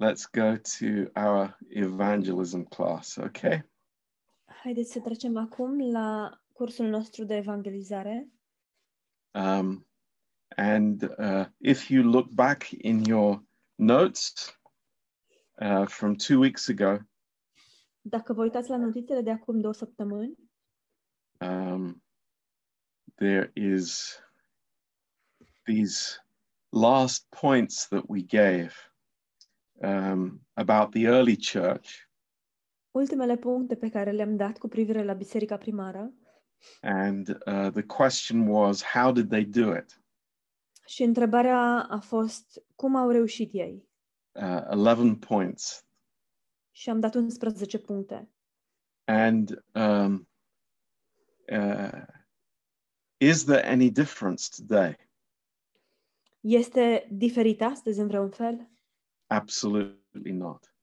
let's go to our evangelism class, okay? Haideți să trecem acum la cursul nostru de evangelizare. Um, and uh, if you look back in your notes uh, from two weeks ago, Dacă vă uitați la notițele de acum două săptămâni, um, there is these last points that we gave um, about the early church ultimele puncte pe care le-am dat cu privire la biserica primară and uh, the question was how did they do it și întrebarea a fost cum au reușit ei. uh, 11 points Și am dat 11 puncte. and um, uh, is there any difference today Este diferit astăzi în vreun fel? Absolutely not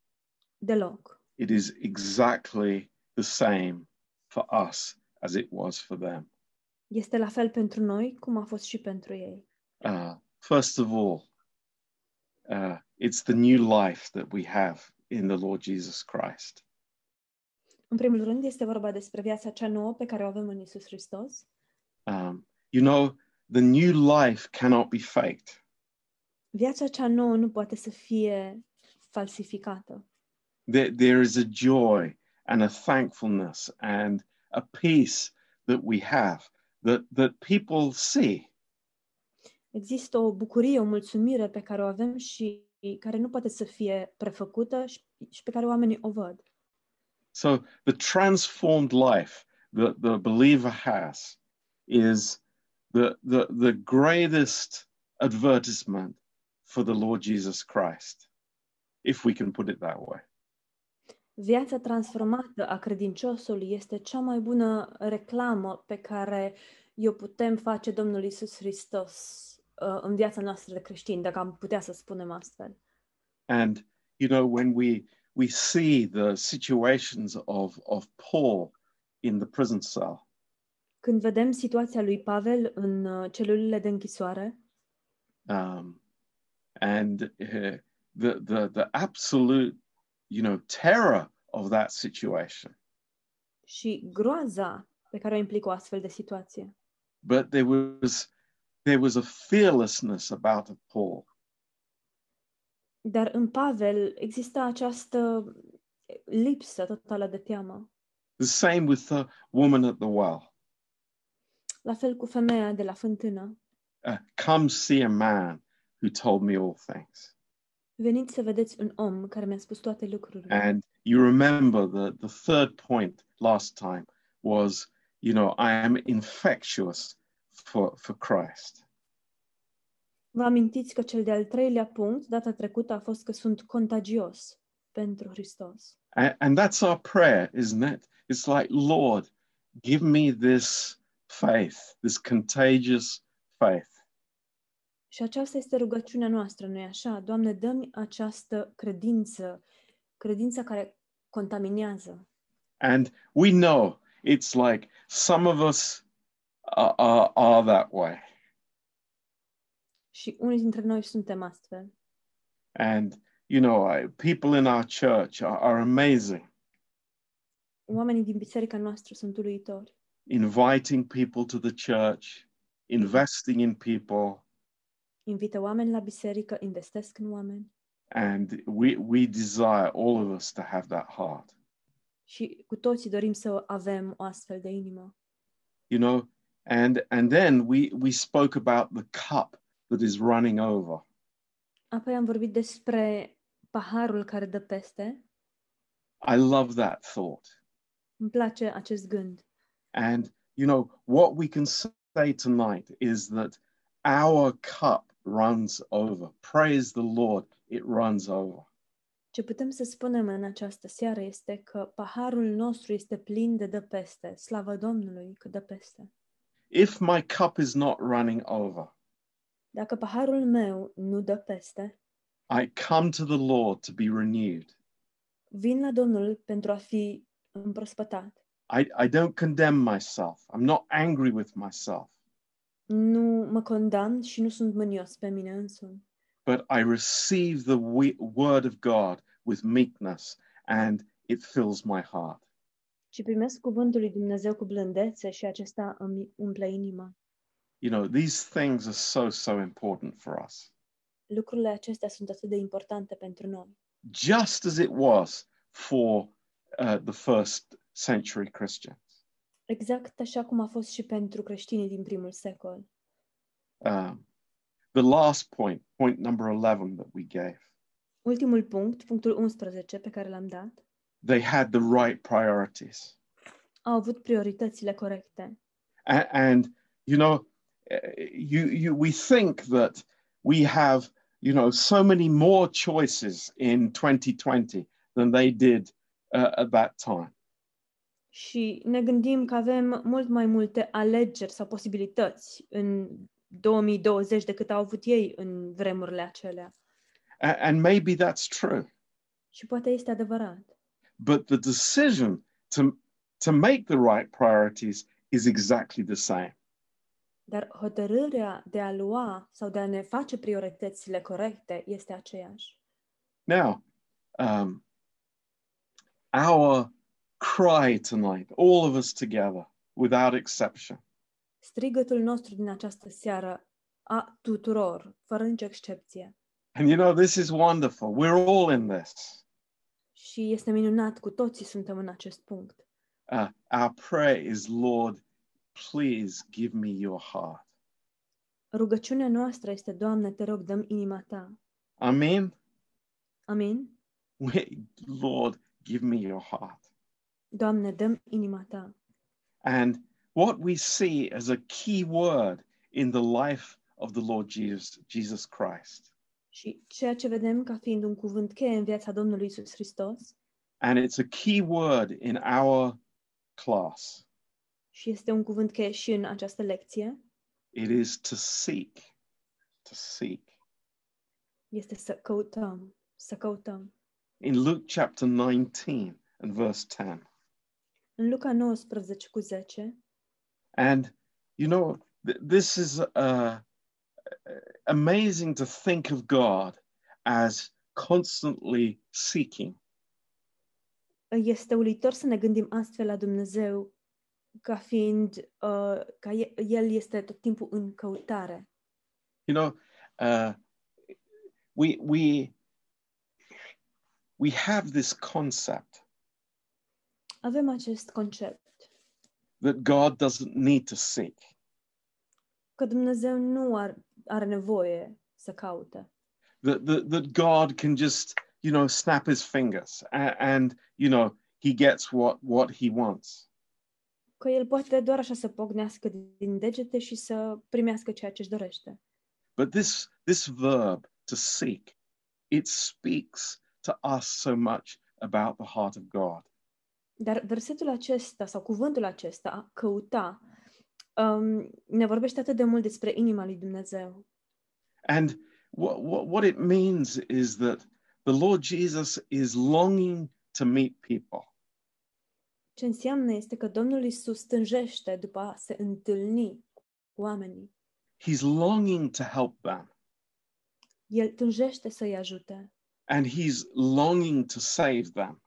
Deloc. it is exactly the same for us as it was for them Este la fel pentru noi cum a fost și pentru ei. Uh, first of all, uh, it's the new life that we have in the Lord Jesus Christ. În primul rând este vorba despre viața cea nouă pe care o avem în Isus Hristos. Um, you know, the new life cannot be faked. Viața cea nouă nu poate să fie falsificată. There, there is a joy and a thankfulness and a peace that we have that, that people see. Există o bucurie, o mulțumire pe care o avem și care nu poate să fie prefăcută și, și pe care oamenii o văd. So the transformed life that the believer has is the, the, the greatest advertisement for the Lord Jesus Christ, if we can put it that way. Viața transformată a credinciosului este cea mai bună reclamă pe care o putem face Domnul Isus Hristos uh, în viața noastră de creștini, dacă am putea să spunem astfel. And you know, when we we see the situations of of Paul in the prison cell, Când vedem situația lui Pavel în uh, celulele de închisoare um, and uh, the the the absolute, you know, terror of that situation, și groaza pe care o implică o astfel de situație. but there was there was a fearlessness about Paul Dar în Pavel exista această lipsă totală de teamă. The same with the woman at the well. La fel cu femeia de la fântână. Uh, come see a man who told me all things. Veniți să vedeți un om care mi-a spus toate lucrurile. And you remember the, the third point last time was, you know, I am infectious for, for Christ. Vă amintiți că cel de-al treilea punct, data trecută, a fost că sunt contagios pentru Hristos. And, and that's our prayer, isn't it? It's like, Lord, give me this faith, this contagious faith. Și aceasta este rugăciunea noastră, nu-i așa? Doamne, dă-mi această credință, credința care contaminează. And we know it's like some of us are, are, are that way. Și unii dintre noi suntem astfel. And, you know, I, people in our church are, are amazing, Oamenii din biserica noastră sunt uluitori. inviting people to the church, investing in people. Invită oameni la biserică, investesc în oameni. And we, we desire all of us to have that heart. Și cu toții dorim să avem o astfel de inimă. you know and and then we we spoke about the cup that is running over Apoi am vorbit despre paharul care dă peste. i love that thought Îmi place acest gând. and you know what we can say tonight is that our cup runs over praise the lord it runs over Ce putem să spunem în această seară este că paharul nostru este plin de dă peste. Slavă Domnului că dă peste. if my cup is not running over Dacă paharul meu nu dă peste, i come to the lord to be renewed vin la Domnul pentru a fi împrospătat. i i don't condemn myself i'm not angry with myself Nu mă condamn și nu sunt mânios pe mine însumi. but I receive the we- word of God with meekness and it fills my heart. ci primesc cuvântul lui Dumnezeu cu blândețe și acesta îmi umple inima. You know, these things are so, so important for us. Lucrurile acestea sunt atât de importante pentru noi. Just as it was for uh, the first century Christians. Exact așa cum a fost și pentru creștinii din primul secol. Um, the last point, point number 11 that we gave, Ultimul punct, punctul 11 pe care l-am dat, they had the right priorities. au avut prioritățile corecte. A- and you know you you we think that we have you know so many more choices in 2020 than they did uh, at that time Și ne gândim că avem mult mai multe alegeri sau posibilități în 2020 decât au avut ei în vremurile acelea. A- and maybe that's true Și poate este adevărat. but the decision to to make the right priorities is exactly the same Dar hotărârea de a lua sau de a ne face prioritățile corecte este aceeași. now um, our cry tonight all of us together without exception Strigătul nostru din această seară a tuturor, fără nicio excepție. and you know this is wonderful we're all in this Și este minunat, cu toții suntem în acest punct. uh, our prayer is, Lord, please give me your heart. Rugăciunea noastră este, Doamne, te rog, dăm inima ta. Amen. Amin? We, Lord, give me your heart. Doamne, dăm inima ta. And what we see as a key word in the life of the Lord Jesus, Jesus Christ, Și ceea ce vedem ca fiind un cuvânt cheie în viața Domnului Isus Hristos and it's a key word in our class, și este un cuvânt cheie și în această lecție, it is to seek, to seek. este să căutăm, să căutăm. In Luke chapter 19 and verse 10, În Luca 19 cu 10, And you know, th- this is uh, amazing to think of God as constantly seeking. este să ne gândim astfel la Dumnezeu ca fiind, uh, ca El este tot timpul în căutare. You know, uh, we we we have this concept Avem acest concept that God doesn't need to seek. că Dumnezeu nu ar, are nevoie să caute. That, that that God can just you know snap his fingers and, and you know he gets what what he wants. Că El poate doar așa să pognească din degete și să primească ceea ce își dorește. But this this verb to seek, it speaks to us so much about the heart of God. Dar versetul acesta sau cuvântul acesta, a căuta, um, ne vorbește atât de mult despre inima lui Dumnezeu. And what, what, what it means is that the Lord Jesus is longing to meet people. Ce înseamnă este că Domnul Isus stânjește după a se întâlni cu oamenii. He's longing to help them. El tânjește să-i ajute And he's longing to save them.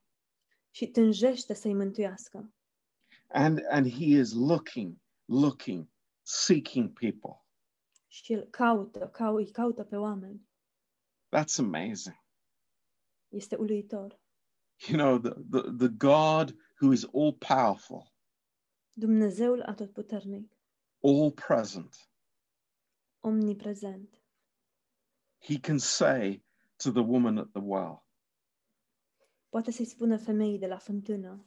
Și tânjește să-i mântuiască. And, and he is looking, looking, seeking people. Și el caută, cau, îi caută pe oameni. That's amazing. Este uluitor. You know, the, the, the God who is all powerful, Dumnezeul atotputernic, all present, omniprezent, he can say to the woman at the well poate să-i spună femeii de la fântână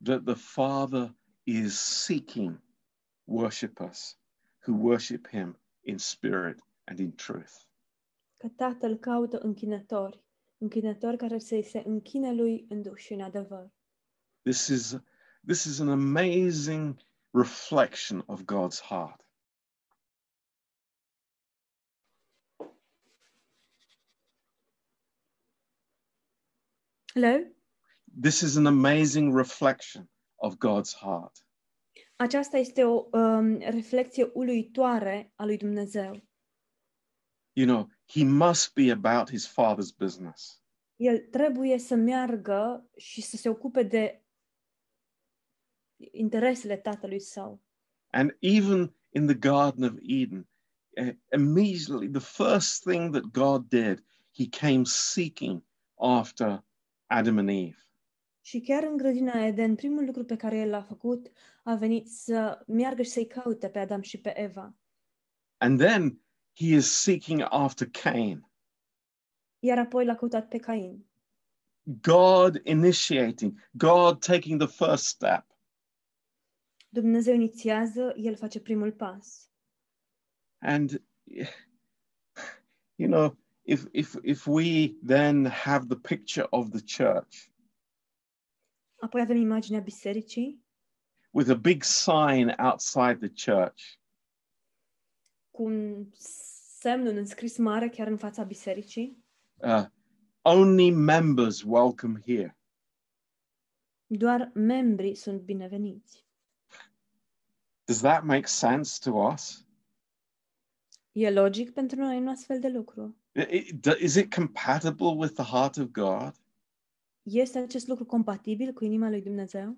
that the Father is seeking worshippers who worship him in spirit and in truth. că Tatăl caută închinători, închinători care să-i se închine lui în duh și în adevăr. This is, this is an amazing reflection of God's heart. Hello? This is an amazing reflection of God's heart. Aceasta este o um, reflecție uluitoare a lui Dumnezeu. You know, he must be about his father's business. El trebuie să meargă și să se ocupe de interesele tatălui său. And even in the Garden of Eden, uh, immediately the first thing that God did, he came seeking after Adam and Eve. Și chiar în grădina Eden, primul lucru pe care el l-a făcut a venit să meargă și să-i caute pe Adam și pe Eva. And then he is seeking after Cain. Iar apoi l-a căutat pe Cain. God initiating, God taking the first step. Dumnezeu inițiază, el face primul pas. And you know, if if if we then have the picture of the church Apoi avem imaginea bisericii with a big sign outside the church, cu un semn, un înscris mare chiar în fața bisericii. uh, only members welcome here. Doar membrii sunt bineveniți. Does that make sense to us? E logic pentru noi un astfel de lucru. I- i- Is it compatible with the heart of God? Este acest lucru compatibil cu inima lui Dumnezeu?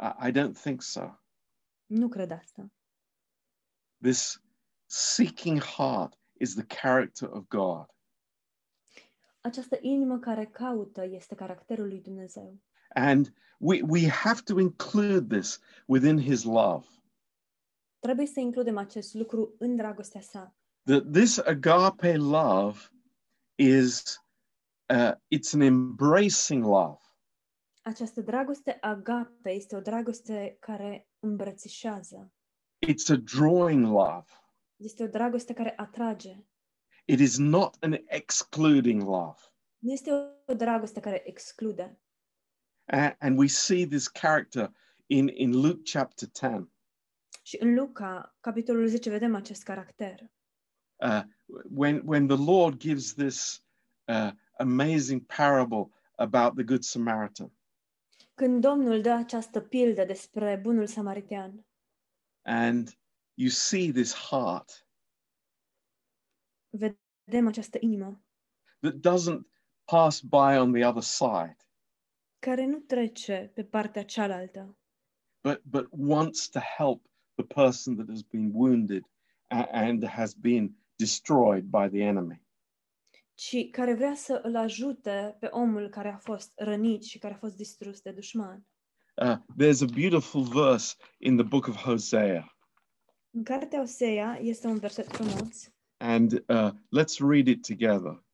I I don't think so. Nu cred asta. This seeking heart is the character of God. Această inimă care caută este caracterul lui Dumnezeu. And we, we have to include this within his love. Trebuie să includem acest lucru în dragostea sa. That this agape love is uh, it's an embracing love. Această dragoste agape este o dragoste care îmbrățișează. It's a drawing love. Este o dragoste care atrage. It is not an excluding love. Nu este o dragoste care exclude. A- and we see this character in, in Luke chapter 10. Și în Luca, capitolul 10, vedem acest caracter. Uh, when when the Lord gives this uh, amazing parable about the Good Samaritan, Când Domnul dă această pildă despre bunul samaritean. And you see this heart vedem această inimă that doesn't pass by on the other side, care nu trece pe partea cealaltă, but but wants to help the person that has been wounded a- and has been destroyed by the enemy. ci care vrea să îl ajute pe omul care a fost rănit și care a fost distrus de dușman. Uh, there's a beautiful verse in the book of Hosea, În cartea Osea este un verset frumos. and uh, let's read it together.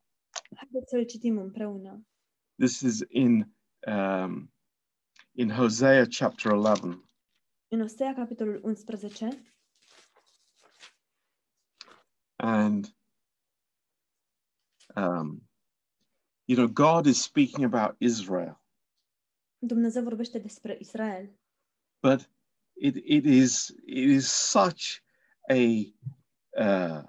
Haideți să-l citim împreună. This is in um, in Hosea chapter 11. În Osea, capitolul 11, and um, you know god is speaking about israel Dumnezeu vorbește despre Israel. but it, it is it is such a uh,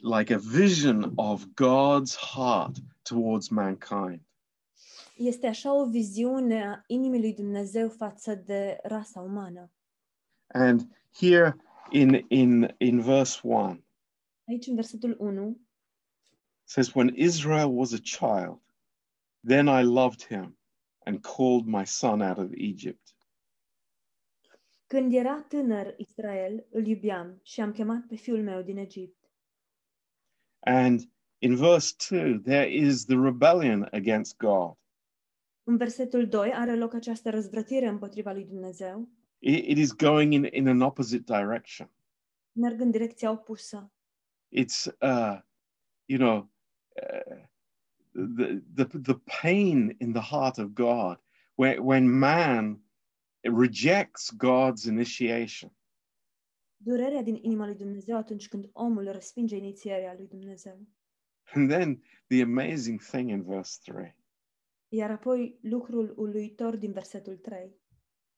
like a vision of god's heart towards mankind Este așa o viziune a inimii lui Dumnezeu față de rasa umană. and here in in in verse 1 Aici, în versetul 1, says when israel was a child then i loved him and called my son out of egypt Când era tânăr Israel, îl iubeam și am chemat pe fiul meu din Egipt. And in verse 2, there is the rebellion against God. În versetul 2 are loc această răzvrătire împotriva lui Dumnezeu, It, it is going in, in an opposite direction. merg în direcția opusă. It's, uh, you know, uh, the, the, the pain in the heart of God when, when man rejects God's initiation. Durerea din inima lui Dumnezeu atunci când omul respinge inițierea lui Dumnezeu. And then the amazing thing in verse 3 Iar apoi lucrul uluitor din versetul 3.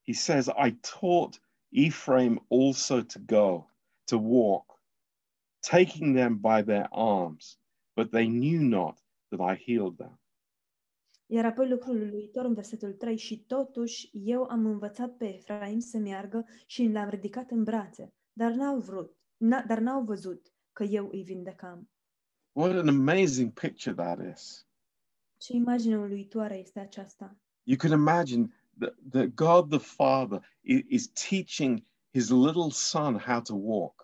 he says, I taught Ephraim also to go, to walk, taking them by their arms, but they knew not that I healed them. Iar apoi lucrul uluitor în versetul 3. Și totuși eu am învățat pe Efraim să meargă și l-am ridicat în brațe, dar n-au vrut, n- dar n-au văzut că eu îi vindecam. What an amazing picture that is. Ce imagine uluitoare este aceasta. You can imagine that, that God the Father is teaching his little son how to walk.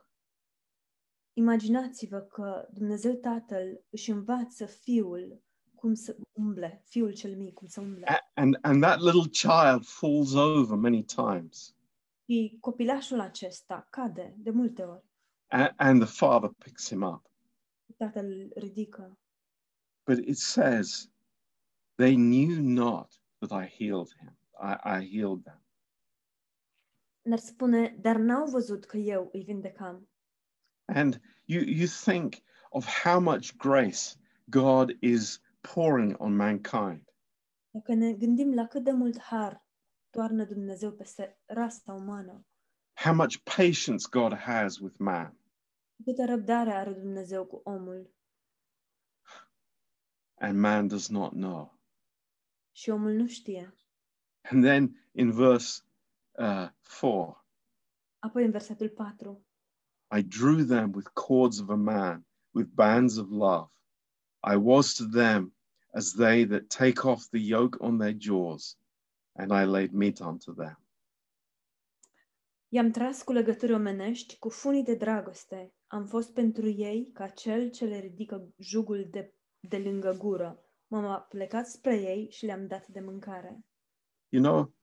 Imaginați-vă că Dumnezeu Tatăl își învață fiul cum să umble, fiul cel mic cum să umble. A- And, and that little child falls over many times. Și copilașul acesta cade de multe ori. A- and the father picks him up. Tatăl îl ridică. But it says, they knew not that I healed him. I, I healed them. Dar spune, dar n-au văzut că eu îi vindecam. And you, you think of how much grace God is pouring on mankind. Dacă ne gândim la cât de mult har toarnă Dumnezeu peste rasa umană, how much patience God has with man. câtă răbdare are Dumnezeu cu omul And man does not know. și omul nu știe. And then in verse uh, 4, Apoi în versetul 4, I drew them with cords of a man, with bands of love. I was to them as they that take off the yoke on their jaws, and I laid meat unto them. I-am tras cu legături omenești, cu funii de dragoste. Am fost pentru ei ca cel ce le ridică jugul de, de lângă gură. M-am aplecat spre ei și le-am dat de mâncare. You know,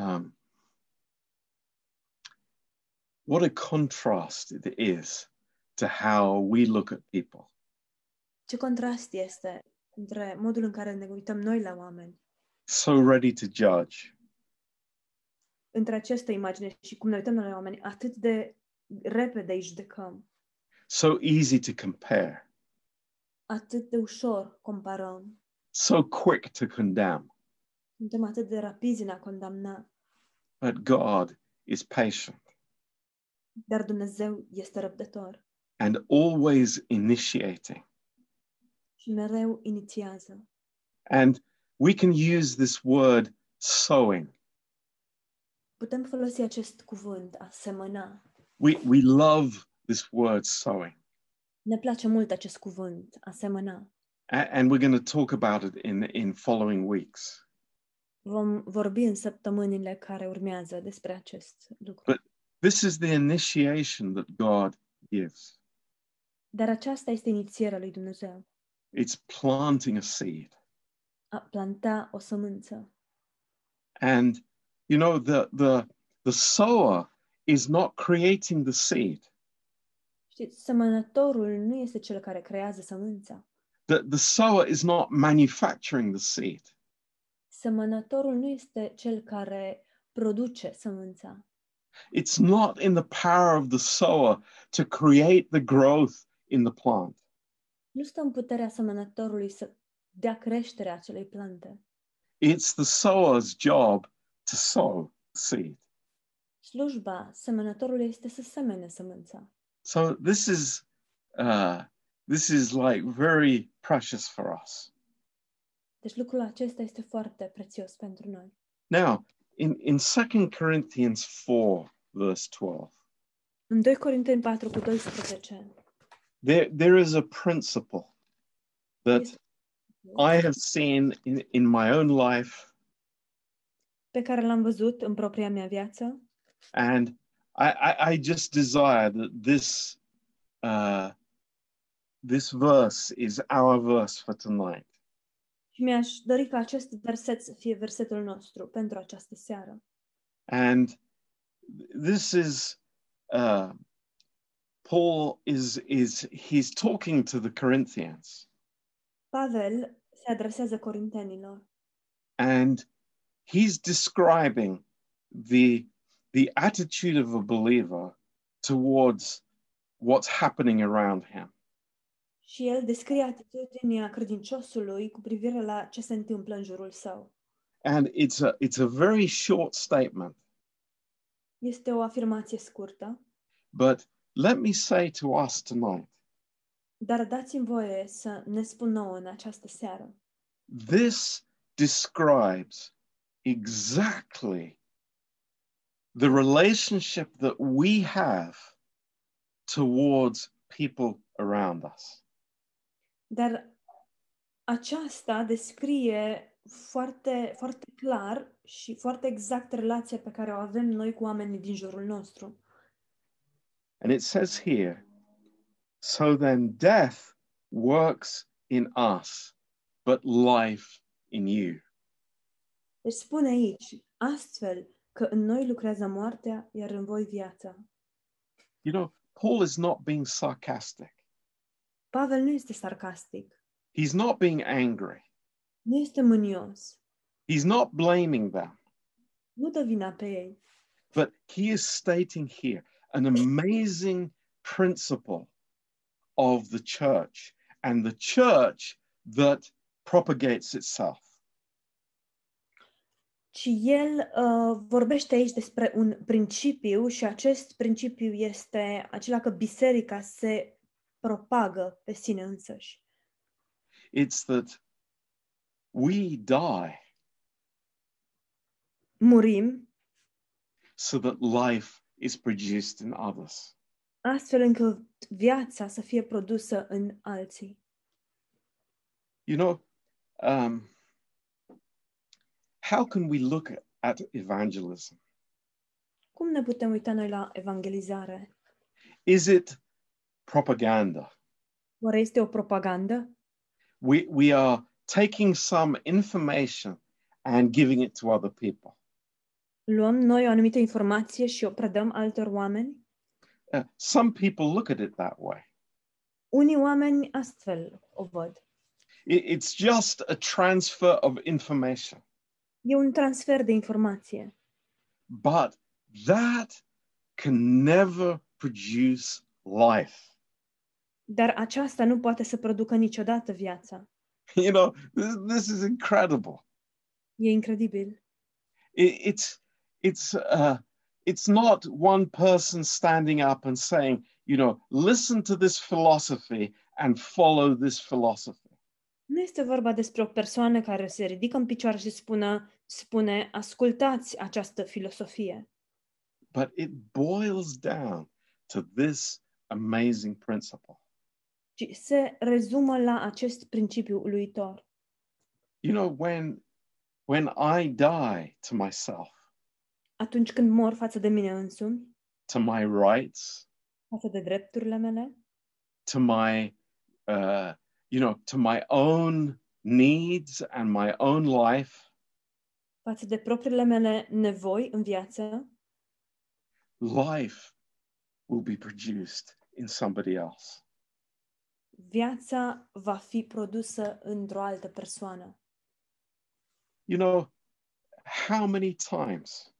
um, what a contrast it is to how we look at people. Ce contrast este între modul în care ne uităm noi la oameni, So ready to judge, între această imagine și cum ne uităm noi la oameni, atât de repede îi judecăm, so easy to compare, atât de ușor comparăm, so quick to condemn. suntem atât de rapizi în a condamna, But God is patient dar Dumnezeu este răbdător and always initiating. și mereu inițiază. And we can use this word sowing. Putem folosi acest cuvânt, a semăna. We, we love this word sowing. Ne place mult acest cuvânt, a semăna. A- And we're going to talk about it in, in following weeks. Vom vorbi în săptămânile care urmează despre acest lucru. But- This is the initiation that God gives. Dar aceasta este inițierea lui Dumnezeu, It's planting a seed. a planta o sămânță. And you know, the the the sower is not creating the seed. Știți, semănătorul nu este cel care creează sămânța. The the sower is not manufacturing the seed. Semănătorul nu este cel care produce sămânța. It's not in the power of the sower to create the growth in the plant. Nu stă în puterea semănătorului să dea creștere acelei plante. It's the sower's job to sow seed. Slujba semănătorului este să semene sămânța. So this is uh, this is like very precious for us. Deci lucrul acesta este foarte prețios pentru noi. Now, in in Second Corinthians four, verse twelve, În 2 Corinteni 4 cu 12, there there is a principle that I have seen in, in my own life, pe care l-am văzut în propria mea viață. and I, I, I just desire that this uh, this verse is our verse for tonight. Și mi-aș dori ca acest verset să fie versetul nostru pentru această seară. And this is uh, Paul is is he's talking to the Corinthians, Pavel se adresează corintenilor and he's describing the the attitude of a believer towards what's happening around him. Și el descrie atitudinea credinciosului cu privire la ce se întâmplă în jurul său. And it's a it's a very short statement, Este o afirmație scurtă, but let me say to us tonight, dar dați-mi voie să ne spun nouă în această seară. this describes exactly the relationship that we have towards people around us. Dar aceasta descrie foarte, foarte clar și foarte exact relația pe care o avem noi cu oamenii din jurul nostru. And it says here, so then death works in us, but life in you. Deci spune aici, astfel că în noi lucrează moartea, iar în voi viața. You know, Paul is not being sarcastic. Pavel nu este sarcastic, He's not being angry. nu este mânios, He's not blaming them. nu dă vina pe ei, But he is stating here an amazing principle of the church and the church that propagates itself. ci el uh, vorbește aici despre un principiu și acest principiu este acela că biserica se propagă pe sine însăși. It's that we die Murim so that life is produced in others. astfel încât viața să fie produsă în alții. You know, um, how can we look at, at evangelism? Cum ne putem uita noi la evangelizare? Is it propaganda? Oare este o propagandă? We, we are taking some information and giving it to other people. Luăm noi o anumită informație și o predăm altor oameni? Uh, some people look at it that way. Unii oameni astfel o văd. It- it's just a transfer of information. E un transfer de informație. But that can never produce life. Dar aceasta nu poate să producă niciodată viața. You know, this, this is incredible. E incredibil. It, it's it's uh, it's not one person standing up and saying, you know, listen to this philosophy and follow this philosophy. Nu este vorba despre o persoană care se ridică în picioare și spună, spune, ascultați această filosofie. But it boils down to this amazing principle. Ci se rezumă la acest principiu uluitor. You know, when when I die to myself, Atunci când mor față de mine însumi, to my rights, față de drepturile mele, to my uh, you know, to my own needs and my own life, față de propriile mele nevoi în viață, life will be produced in somebody else. Viața va fi produsă într-o altă persoană. You know, how many times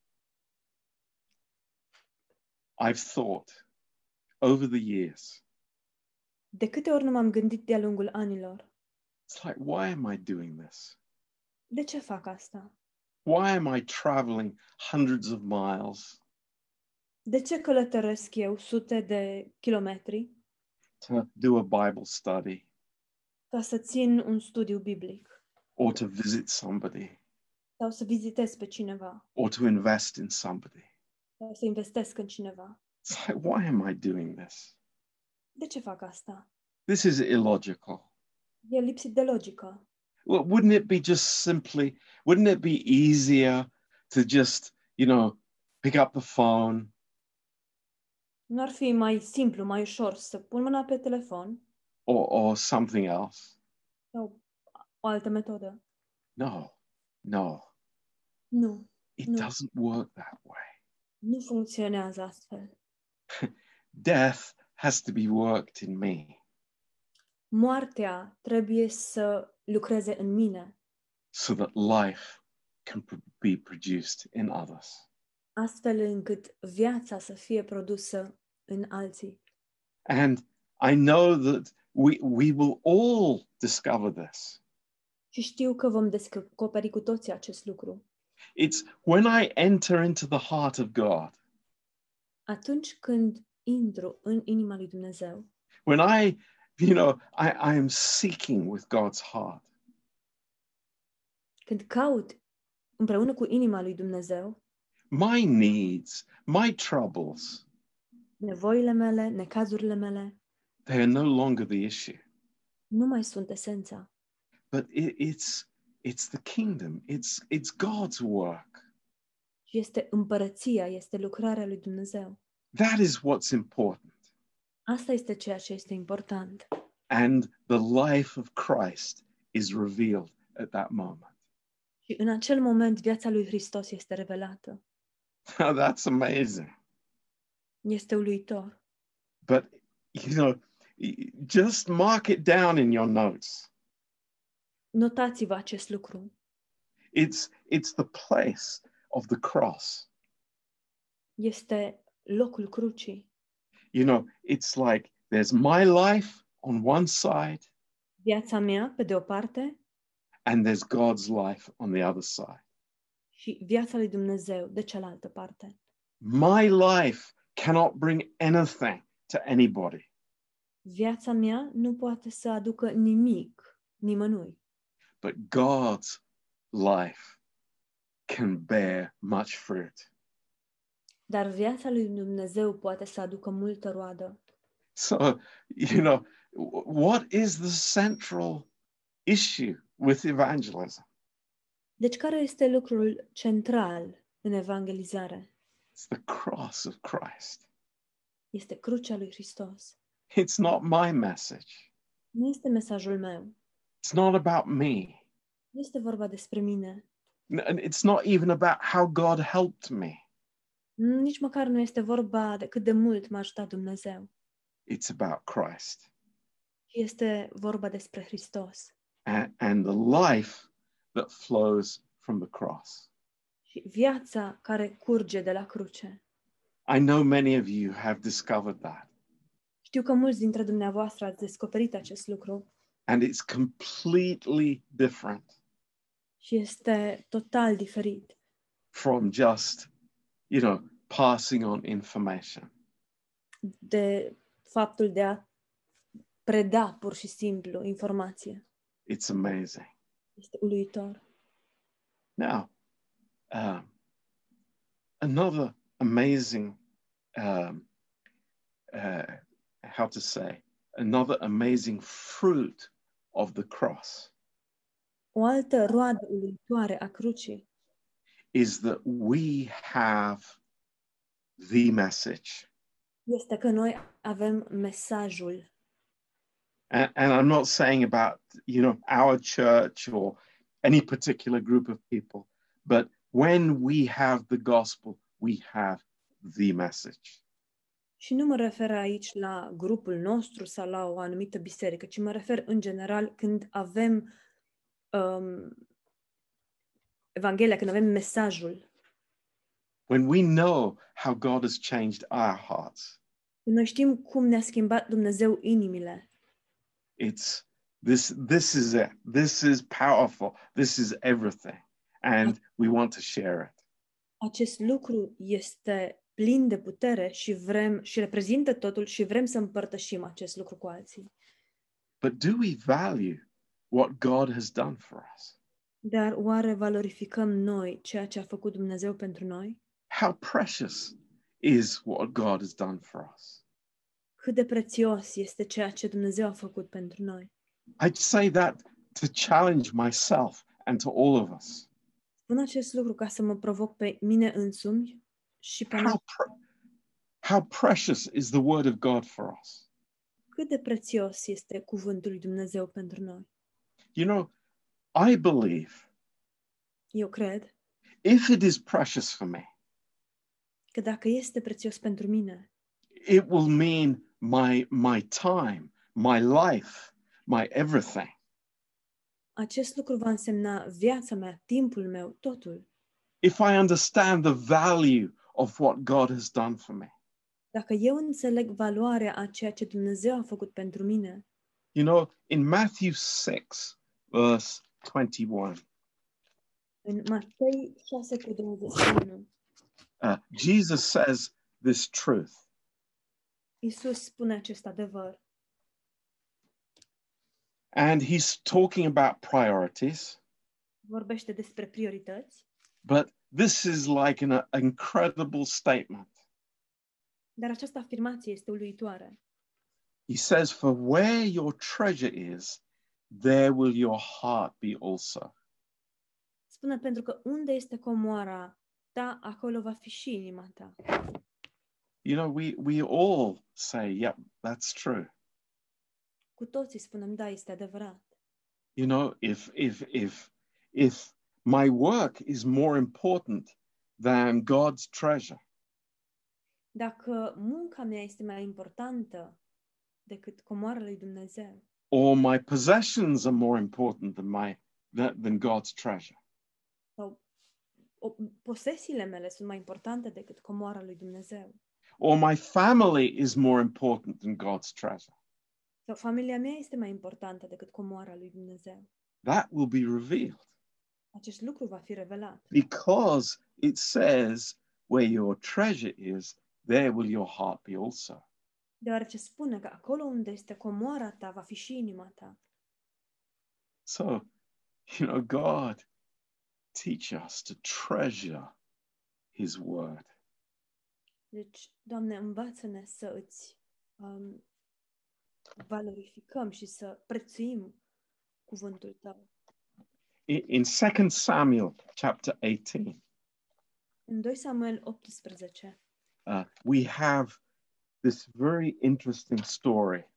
I've thought over the years, De câte ori nu m-am gândit de-a lungul anilor, it's like, why am I doing this? de ce fac asta? Why am I traveling hundreds of miles De ce călătoresc eu sute de kilometri to do a Bible study ca să țin un studiu biblic or to visit somebody sau să vizitez pe cineva or to invest in somebody? sau să investesc în cineva? It's like, why am I doing this? De ce fac asta? This is illogical. E lipsit de logică. Well, wouldn't it be just simply, wouldn't it be easier to just, you know, pick up the phone Nu ar fi mai simplu, mai ușor să pun mâna pe telefon or, or something else? sau o altă metodă? No, no, Nu, it No. doesn't work that way. nu funcționează astfel. Death has to be worked in me. Moartea trebuie să lucreze în mine, so that life can be produced in others. Astfel încât viața să fie produsă în alții. And I know that we, we will all discover this. Și știu că vom descoperi cu toții acest lucru. It's when I enter into the heart of God, Atunci când intru în inima lui Dumnezeu, when I, you know, I, I am seeking with God's heart, când caut împreună cu inima lui Dumnezeu my needs, my troubles, nevoile mele, necazurile mele, they are no longer the issue. nu mai sunt esența, but it, it's it's the kingdom. It's it's God's work. ci este împărăția, este lucrarea lui Dumnezeu. That is what's important. Asta este ceea ce este important. And the life of Christ is revealed at that moment. Și în acel moment viața lui Hristos este revelată. Oh, that's amazing. Este uluitor. But you know, just mark it down in your notes. Notați-vă acest lucru. It's it's the place of the cross. Este locul crucii. You know, it's like there's my life on one side Viața mea, pe de o parte, and there's God's life on the other side. Și viața lui Dumnezeu de cealaltă parte. My life cannot bring anything to anybody, Viața mea nu poate să aducă nimic nimănui, but God's life can bear much fruit. dar viața lui Dumnezeu poate să aducă multă roadă. So, you know, what is the central issue with evangelism? Deci care este lucrul central în evangelizare? It's the cross of Christ. Este crucea lui Hristos. It's not my message. Nu este mesajul meu. It's not about me. Nu este vorba despre mine. N- And it's not even about how God helped me. Nici măcar nu este vorba de cât de mult m-a ajutat Dumnezeu. It's about Christ ci Este vorba despre Hristos and, and the life that flows from the cross. și viața care curge de la cruce. I know many of you have discovered that. Știu că mulți dintre dumneavoastră ați descoperit acest lucru And it's completely different și este total diferit from just, you know, passing on information. de faptul de a preda pur și simplu informație. It's amazing. Este uluitor. Now, um, another amazing, um, uh, how to say, another amazing fruit of the cross O altă roadă uluitoare a crucii is that we have the message. este că noi avem mesajul. And, and I'm not saying about, you know, our church or any particular group of people, but when we have the gospel, we have the message. Și nu mă refer aici la grupul nostru sau la o anumită biserică, ci mă refer în general când avem um, Evanghelia, când avem mesajul. When we know how God has changed our hearts, Când noi știm cum ne-a schimbat Dumnezeu inimile. It's this this is it. This is powerful. This is everything. And we want to share it. Acest lucru este plin de putere și vrem și reprezintă totul și vrem să împărtășim acest lucru cu alții. But do we value what God has done for us? Dar oare valorificăm noi ceea ce a făcut Dumnezeu pentru noi? How precious is what God has done for us? Cât de prețios este ceea ce Dumnezeu a făcut pentru noi? I'd say that to challenge myself and to all of us. Spun acest lucru ca să mă provoc pe mine însumi și pe How, noi. pre- how precious is the word of God for us? Cât de prețios este cuvântul lui Dumnezeu pentru noi? You know, I believe Eu cred if it is precious for me, că dacă este prețios pentru mine, it will mean my my time, my life, my everything. acest lucru va însemna viața mea, timpul meu, totul. If I understand the value of what God has done for me. Dacă eu înțeleg valoarea a ceea ce Dumnezeu a făcut pentru mine, You know, in Matthew 6, verse 21, în Matei 6 cu 21, uh, Jesus says this truth. Iisus spune acest adevăr. And he's talking about priorities, Vorbește despre priorități, but this is like an uh, incredible statement. dar această afirmație este uluitoare. He says, For where your treasure is, there will your heart be also. Spune pentru că unde este comoara ta, acolo va fi și inima ta. You know, we, we all say, yep, that's true. Cu toții spunem, da, este adevărat. You know, if, if, if, if my work is more important than God's treasure, Dacă munca mea este mai importantă decât comoara lui Dumnezeu, or my possessions are more important than my than, than God's treasure, sau o, posesiile mele sunt mai importante decât comoara lui Dumnezeu, or my family is more important than God's treasure, sau familia mea este mai importantă decât comoara lui Dumnezeu, that will be revealed acest lucru va fi revelat. because it says, where your treasure is, there will your heart be also. Deoarece spune că acolo unde este comoara ta, va fi și inima ta. So, you know, God teach us to treasure His word. Deci, Doamne, învață-ne să îți um, valorificăm și să prețuim cuvântul Tău. In, in 2 Samuel chapter 18, În 2 Samuel 18 uh, we have this very interesting story.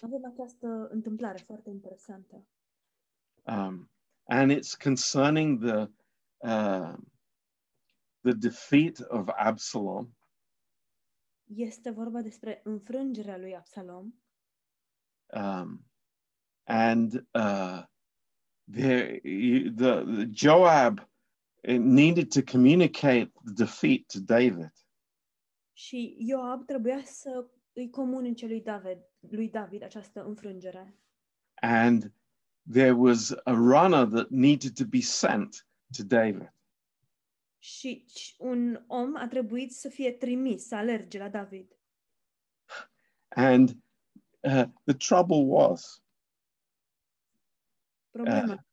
avem această întâmplare foarte interesantă. Um, and it's concerning the, uh, the defeat of Absalom Este vorba despre înfrângerea lui Absalom um, and uh, there, you- the, the Joab needed to communicate the defeat to David. și Ioab trebuia să îi comunice lui David, lui David această înfrângere. And there was a runner that needed to be sent to David. Și un om a trebuit să fie trimis, să alerge la David. And uh, the trouble was Problema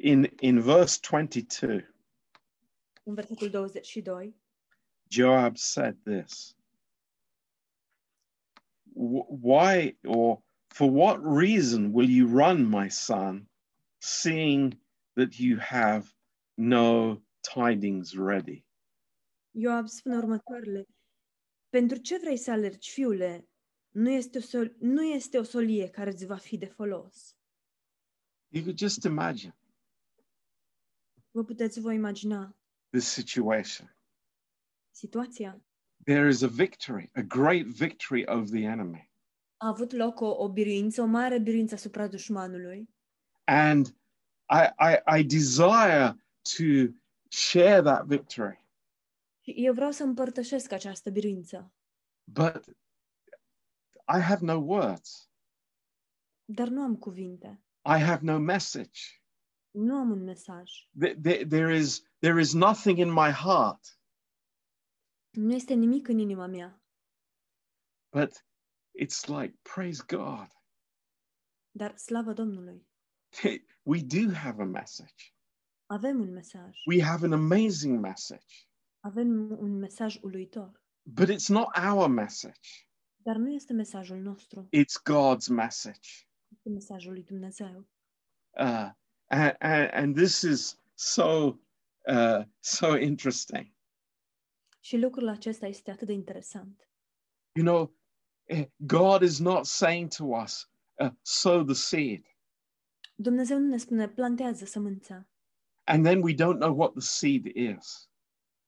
in, in verse 22, în versetul 22, Joab said this Why or for what reason will you run, my son, seeing that you have no tidings ready? Ioab spune următoarele. Pentru ce vrei să alergi, fiule? Nu este, o sol- nu este o solie care îți va fi de folos. You could just imagine Vă puteți voi imagina this situation. situația. There is a victory, a great victory over the enemy. A avut loc o, o biruință, o mare biruință asupra dușmanului And I, I, I desire to share that victory. eu vreau să împărtășesc această biruință, But I have no words. dar nu am cuvinte, I have no message. nu am un mesaj. Th- th- There is, there is nothing in my heart. Nu este nimic în inima mea, But it's like, praise God. dar slavă Domnului. We do have a message. Avem un mesaj. We have an amazing message. Avem un mesaj uluitor, But it's not our message, dar nu este mesajul nostru, it's God's message. este mesajul lui Dumnezeu. Uh, and, and, and this is so, uh, so interesting. Și lucrul acesta este atât de interesant. You know, eh, God is not saying to us, uh, sow the seed, Dumnezeu nu ne spune, plantează sămânța. And then we don't know what the seed is.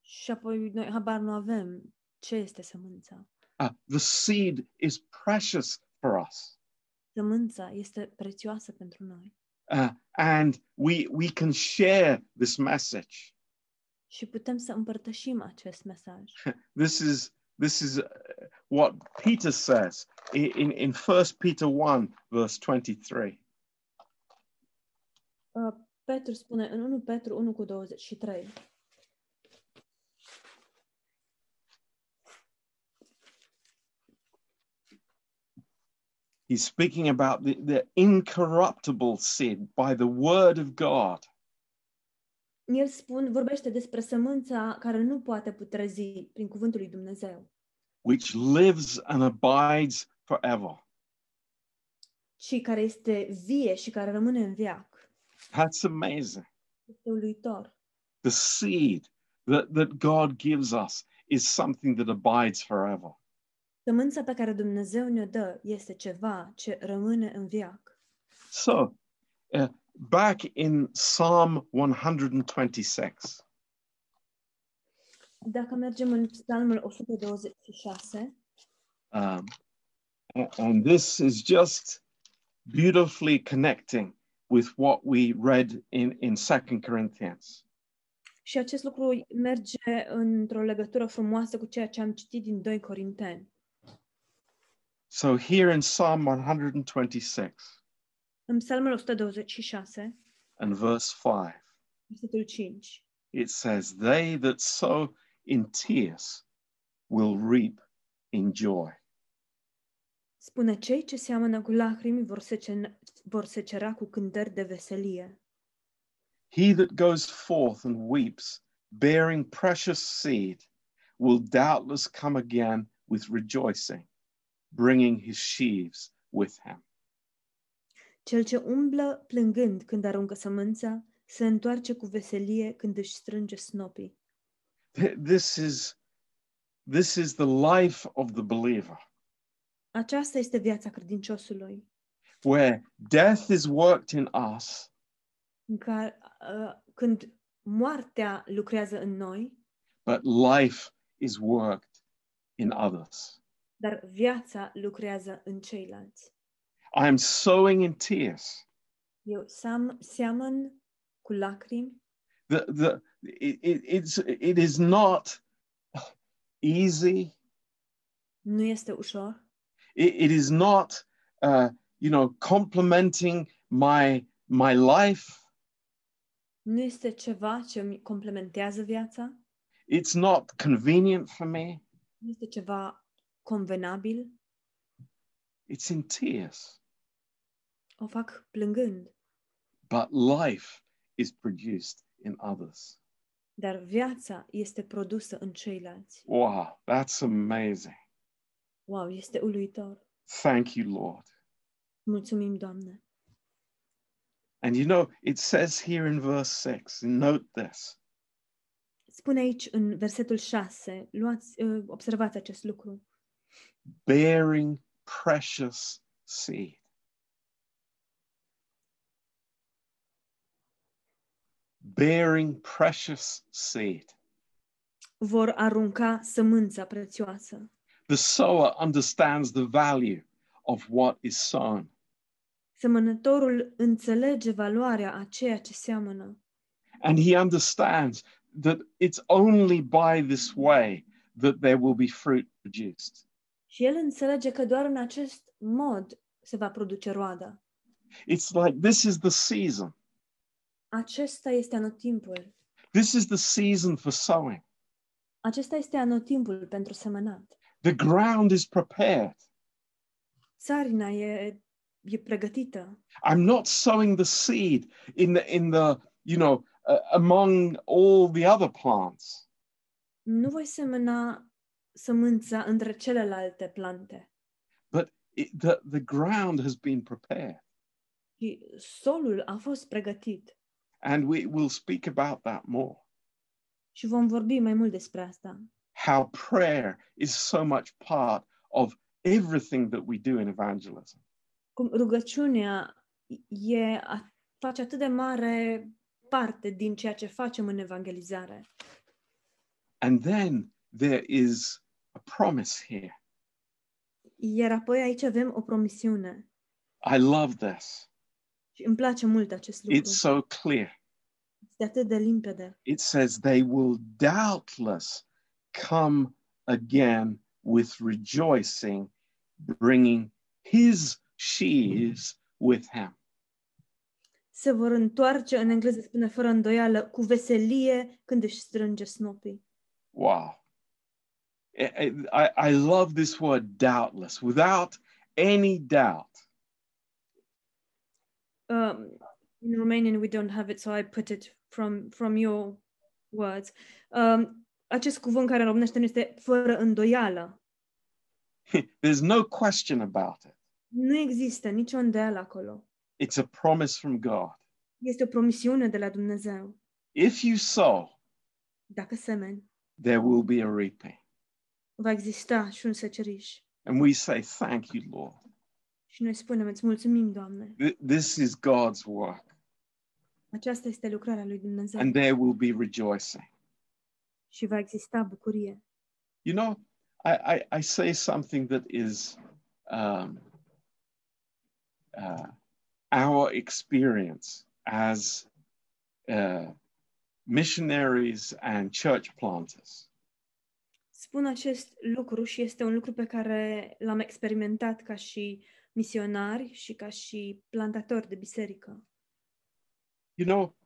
Și apoi noi habar nu avem ce este sămânța. Uh, the seed is precious for us. Sămânța este prețioasă pentru noi Uh, and we, we can share this message. și putem să împărtășim acest mesaj. This is, this is uh, what Peter says in, in, in 1 Peter 1, verse 23. Uh, Petru spune în 1 Petru 1 cu 23. He's speaking about the, the incorruptible seed by the word of God. El spun, vorbește despre sămânța care nu poate putrezi prin cuvântul lui Dumnezeu, which lives and abides forever. ci care este vie și care rămâne în veac. That's amazing. The seed that, that God gives us is something that abides forever. Sămânța pe care Dumnezeu ne dă este ceva ce rămâne în veac. So, uh, back in Psalm 126, Dacă mergem în Psalmul 126, um, and this is just beautifully connecting with what we read in, in 2 Corinthians. și acest lucru merge într-o legătură frumoasă cu ceea ce am citit din 2 Corinteni. So, here in Psalm 126 În Psalmul 126, and verse 5, versetul 5, it says, They that sow in tears will reap in joy. spune cei ce seamănă cu lacrimi vor, secena, vor secera cu cântări de veselie. He that goes forth and weeps, bearing precious seed, will doubtless come again with rejoicing, bringing his sheaves with him. Cel ce umblă plângând când aruncă sămânța, se întoarce cu veselie când își strânge snopii. Th- This is, this is the life of the believer, Aceasta este viața credinciosului, where death is worked in us, în care, uh, când moartea lucrează în noi, but life is worked in others. dar viața lucrează în ceilalți. I am sowing in tears. Eu sam, seamăn cu lacrimi, The, the, it, it, it's, it is not easy. nu este ușor, It, it is not, uh, you know, complementing my, my life. nu este ceva ce îmi complementează viața, It's not convenient for me. nu este ceva convenabil, It's in tears. o fac plângând, But life is produced in others. dar viața este produsă în ceilalți. Wow, that's amazing. Wow, este uluitor. Thank you, Lord. Mulțumim, Doamne. And you know, it says here in verse 6, note this Spune aici în versetul 6, luați, uh, observați acest lucru. bearing precious seed. Bearing precious seed. Vor arunca sămânța prețioasă. The sower understands the value of what is sown. Semănătorul înțelege valoarea a ceea ce seamănă And he understands that it's only by this way that there will be fruit produced. și el înțelege că doar în acest mod se va produce roada. It's like this is the season. Acesta este anotimpul. This is the season for sowing. Acesta este anotimpul pentru semănat. The ground is prepared. Țarina e, e pregătită. I'm not sowing the seed in the in the you know uh, among all the other plants. Nu voi semăna sămânța între celelalte plante. but it, the, the ground has been prepared. Și solul a fost pregătit. And we will speak about that more. Și vom vorbi mai mult despre asta. How prayer is so much part of everything that we do in evangelism. Cum rugăciunea e, a, face atât de mare parte din ceea ce facem în evangelizare. And then there is a promise here. Iar apoi aici avem o promisiune. I love this. Și îmi place mult acest lucru. It's so clear. Este atât de limpede. It says they will doubtless come again with rejoicing, bringing his sheaves with him. Se vor întoarce, în engleză spune fără îndoială, cu veselie când își strânge snopii. Wow. I, I, I love this word doubtless, without any doubt. Um, in Romanian we don't have it, so I put it from, from your words. Um, acest cuvânt care în românește nu este fără îndoială. There's no question about it. Nu există nicio îndoială acolo. It's a promise from God. Este o promisiune de la Dumnezeu. If you sow, Dacă semeni, there will be a reaping. va exista și un seceriș. And we say, Thank you, Lord. Și noi spunem, îți mulțumim, Doamne. This is God's work. Aceasta este lucrarea lui Dumnezeu. And there will be rejoicing. și va exista bucurie. You know, I, I, I say something that is um, uh, our experience as uh, missionaries and church planters. Spun acest lucru și este un lucru pe care l-am experimentat ca și misionari și ca și plantatori de biserică. You know,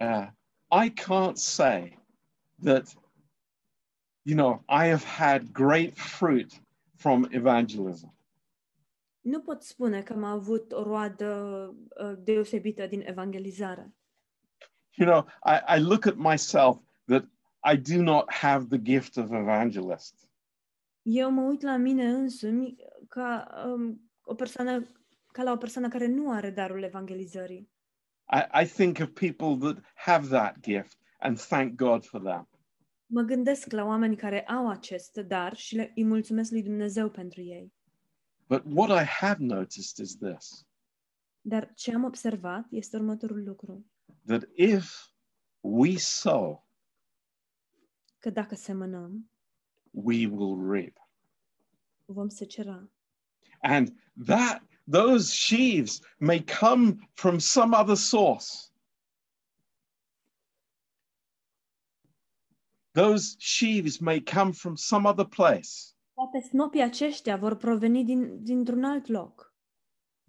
uh, I can't say that, you know, I have had great fruit from evangelism. Nu pot spune că am avut o roadă uh, deosebită din evangelizare. You know, I, I look at myself that I do not have the gift of evangelist. Eu mă uit la mine însumi ca um, o persoană ca la o persoană care nu are darul evangelizării. I, I think of people that have that gift and thank God for them. Mă gândesc la oameni care au acest dar și le, îi mulțumesc lui Dumnezeu pentru ei. But what I have noticed is this Dar ce am observat este următorul lucru. that if we sow, Că dacă semănăm, we will reap. vom secera. And that those sheaves may come from some other source. Those sheaves may come from some other place, Poate snopii aceștia vor proveni din, dintr-un alt loc,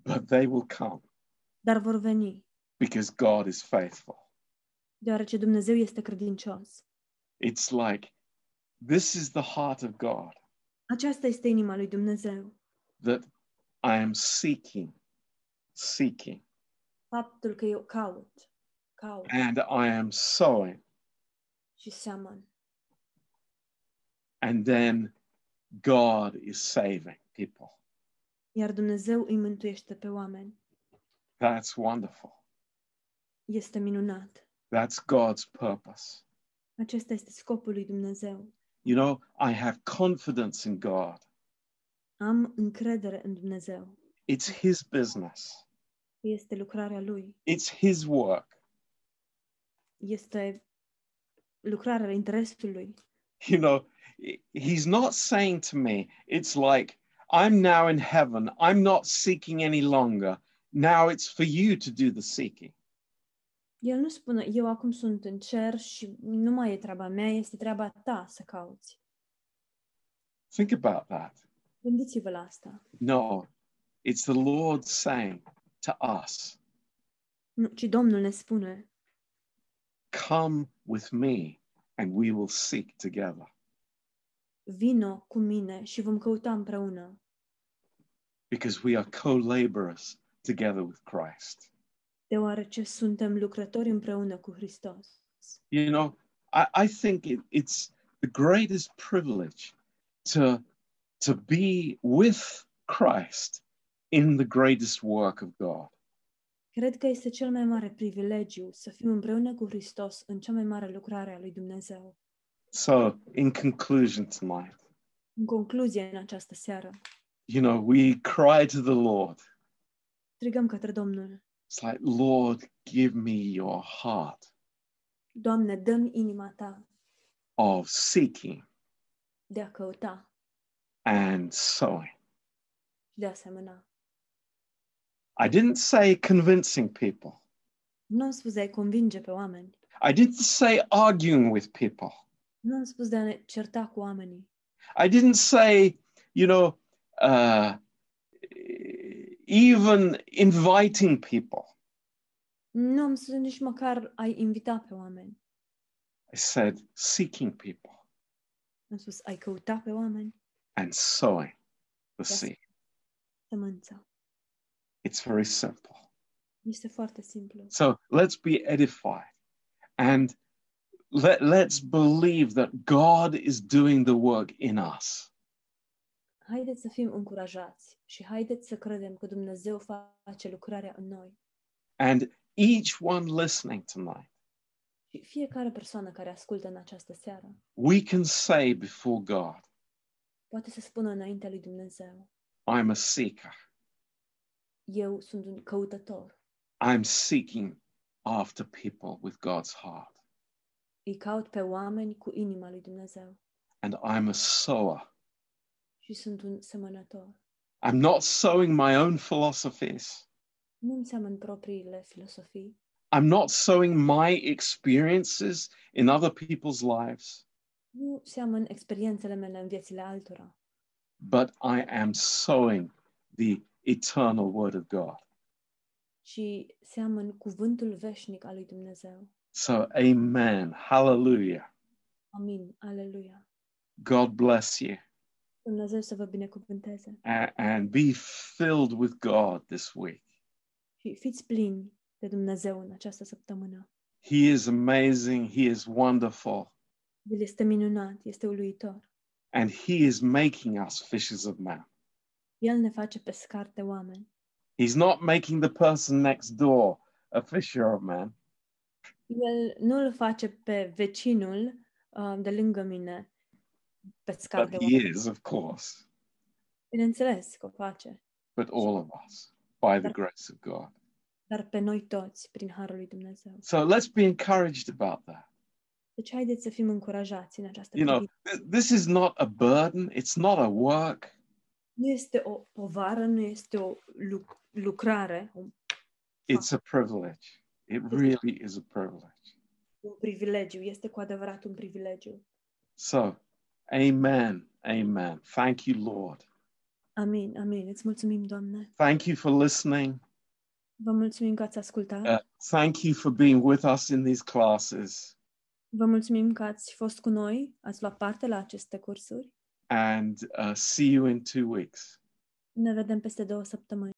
but they will come dar vor veni, because God is faithful. deoarece Dumnezeu este credincios. It's like this is the heart of God Aceasta este inima lui Dumnezeu. that I am seeking, seeking, Faptul că eu caut, caut and I am sowing. și seamăn. And then God is saving people. Iar Dumnezeu îi mântuiește pe oameni. That's wonderful. Este minunat. That's God's purpose. Acesta este scopul lui Dumnezeu. You know, I have confidence in God. Am încredere în Dumnezeu. It's His business, că Este lucrarea lui. it's His work. Este lucrarea interesului. You know, He's not saying to me, it's like, I'm now in heaven, I'm not seeking any longer. Now it's for you to do the seeking. El nu spune, eu acum sunt în cer și nu mai e treaba mea, este treaba ta să cauți. Think about that. Gândiți-vă la asta. No, it's the Lord saying to us, Nu, ci Domnul ne spune, Come with me and we will seek together. vino cu mine și vom căuta împreună, because we are co laborers together with Christ. deoarece suntem lucrători împreună cu Hristos. You know, I, I think it, it's the greatest privilege to, to be with Christ in the greatest work of God. Cred că este cel mai mare privilegiu să fim împreună cu Hristos în cea mai mare lucrare a lui Dumnezeu. So, in conclusion tonight, În concluzie, în această seară, you know, we cry to the Lord. strigăm către Domnul, It's like, Lord, give me your heart Doamne, dă-mi inima ta of seeking de a căuta and sowing. și de a semăna. I didn't say convincing people. Nu spus de a-i convinge pe oameni. I didn't say arguing with people. Nu am spus de a ne certa cu oamenii. I didn't say, you know, uh, even inviting people. Nu am spus nici măcar a-i invita pe oameni. I said seeking people Am spus ai căuta pe oameni, and sowing the Yes. seed. sămânța. It's very simple. Este foarte simplu. So let's be edified and let, let's believe that God is doing the work in us. haideți să fim încurajați și haideți să credem că Dumnezeu face lucrarea în noi. And each one listening tonight, Și fiecare persoană care ascultă în această seară we can say before God, poate să spună înaintea lui Dumnezeu, I'm a seeker. Eu sunt un căutător, I'm seeking after people with God's heart. îi caut pe oameni cu inima lui Dumnezeu And I'm a sower. și sunt un semănător. I'm not sowing my own philosophies. Nu seamăn propriile filosofii, I'm not sowing my experiences in other people's lives, nu seamăn experiențele mele în viețile altora, but I am sowing the eternal word of God. ci seamăn cuvântul veșnic al lui Dumnezeu. So, amen. Hallelujah. Amin. Aleluia. God bless you. Dumnezeu să vă binecuvânteze A- and be filled with God this week. și fiți plini de Dumnezeu în această săptămână. He is amazing. He is wonderful. El este minunat, este uluitor. And He is making us fishers of men. El ne face pescar de oameni. He's not making the person next door a fisherman. El nu îl face pe vecinul uh, de lângă mine pescar But de He oameni. is, of course, Bineînțeles că o face, but all of us by the grace of God. dar pe noi toți, prin Harul lui Dumnezeu. So let's be encouraged about that. Deci haideți să fim încurajați în această You know, privință. th- this is not a burden, it's not a work, Nu este o povară, nu este o luc- lucrare, un, it's a privilege. It really is a privilege. un privilegiu, este cu adevărat un privilegiu. So, amen, amen. Thank you, Lord. Amin, amin. Îți mulțumim, Doamne. Thank you for listening. Vă mulțumim că ați ascultat. Uh, thank you for being with us in these classes. Vă mulțumim că ați fost cu noi, ați luat parte la aceste cursuri. And uh, see you in two weeks. Ne vedem peste două săptămâni.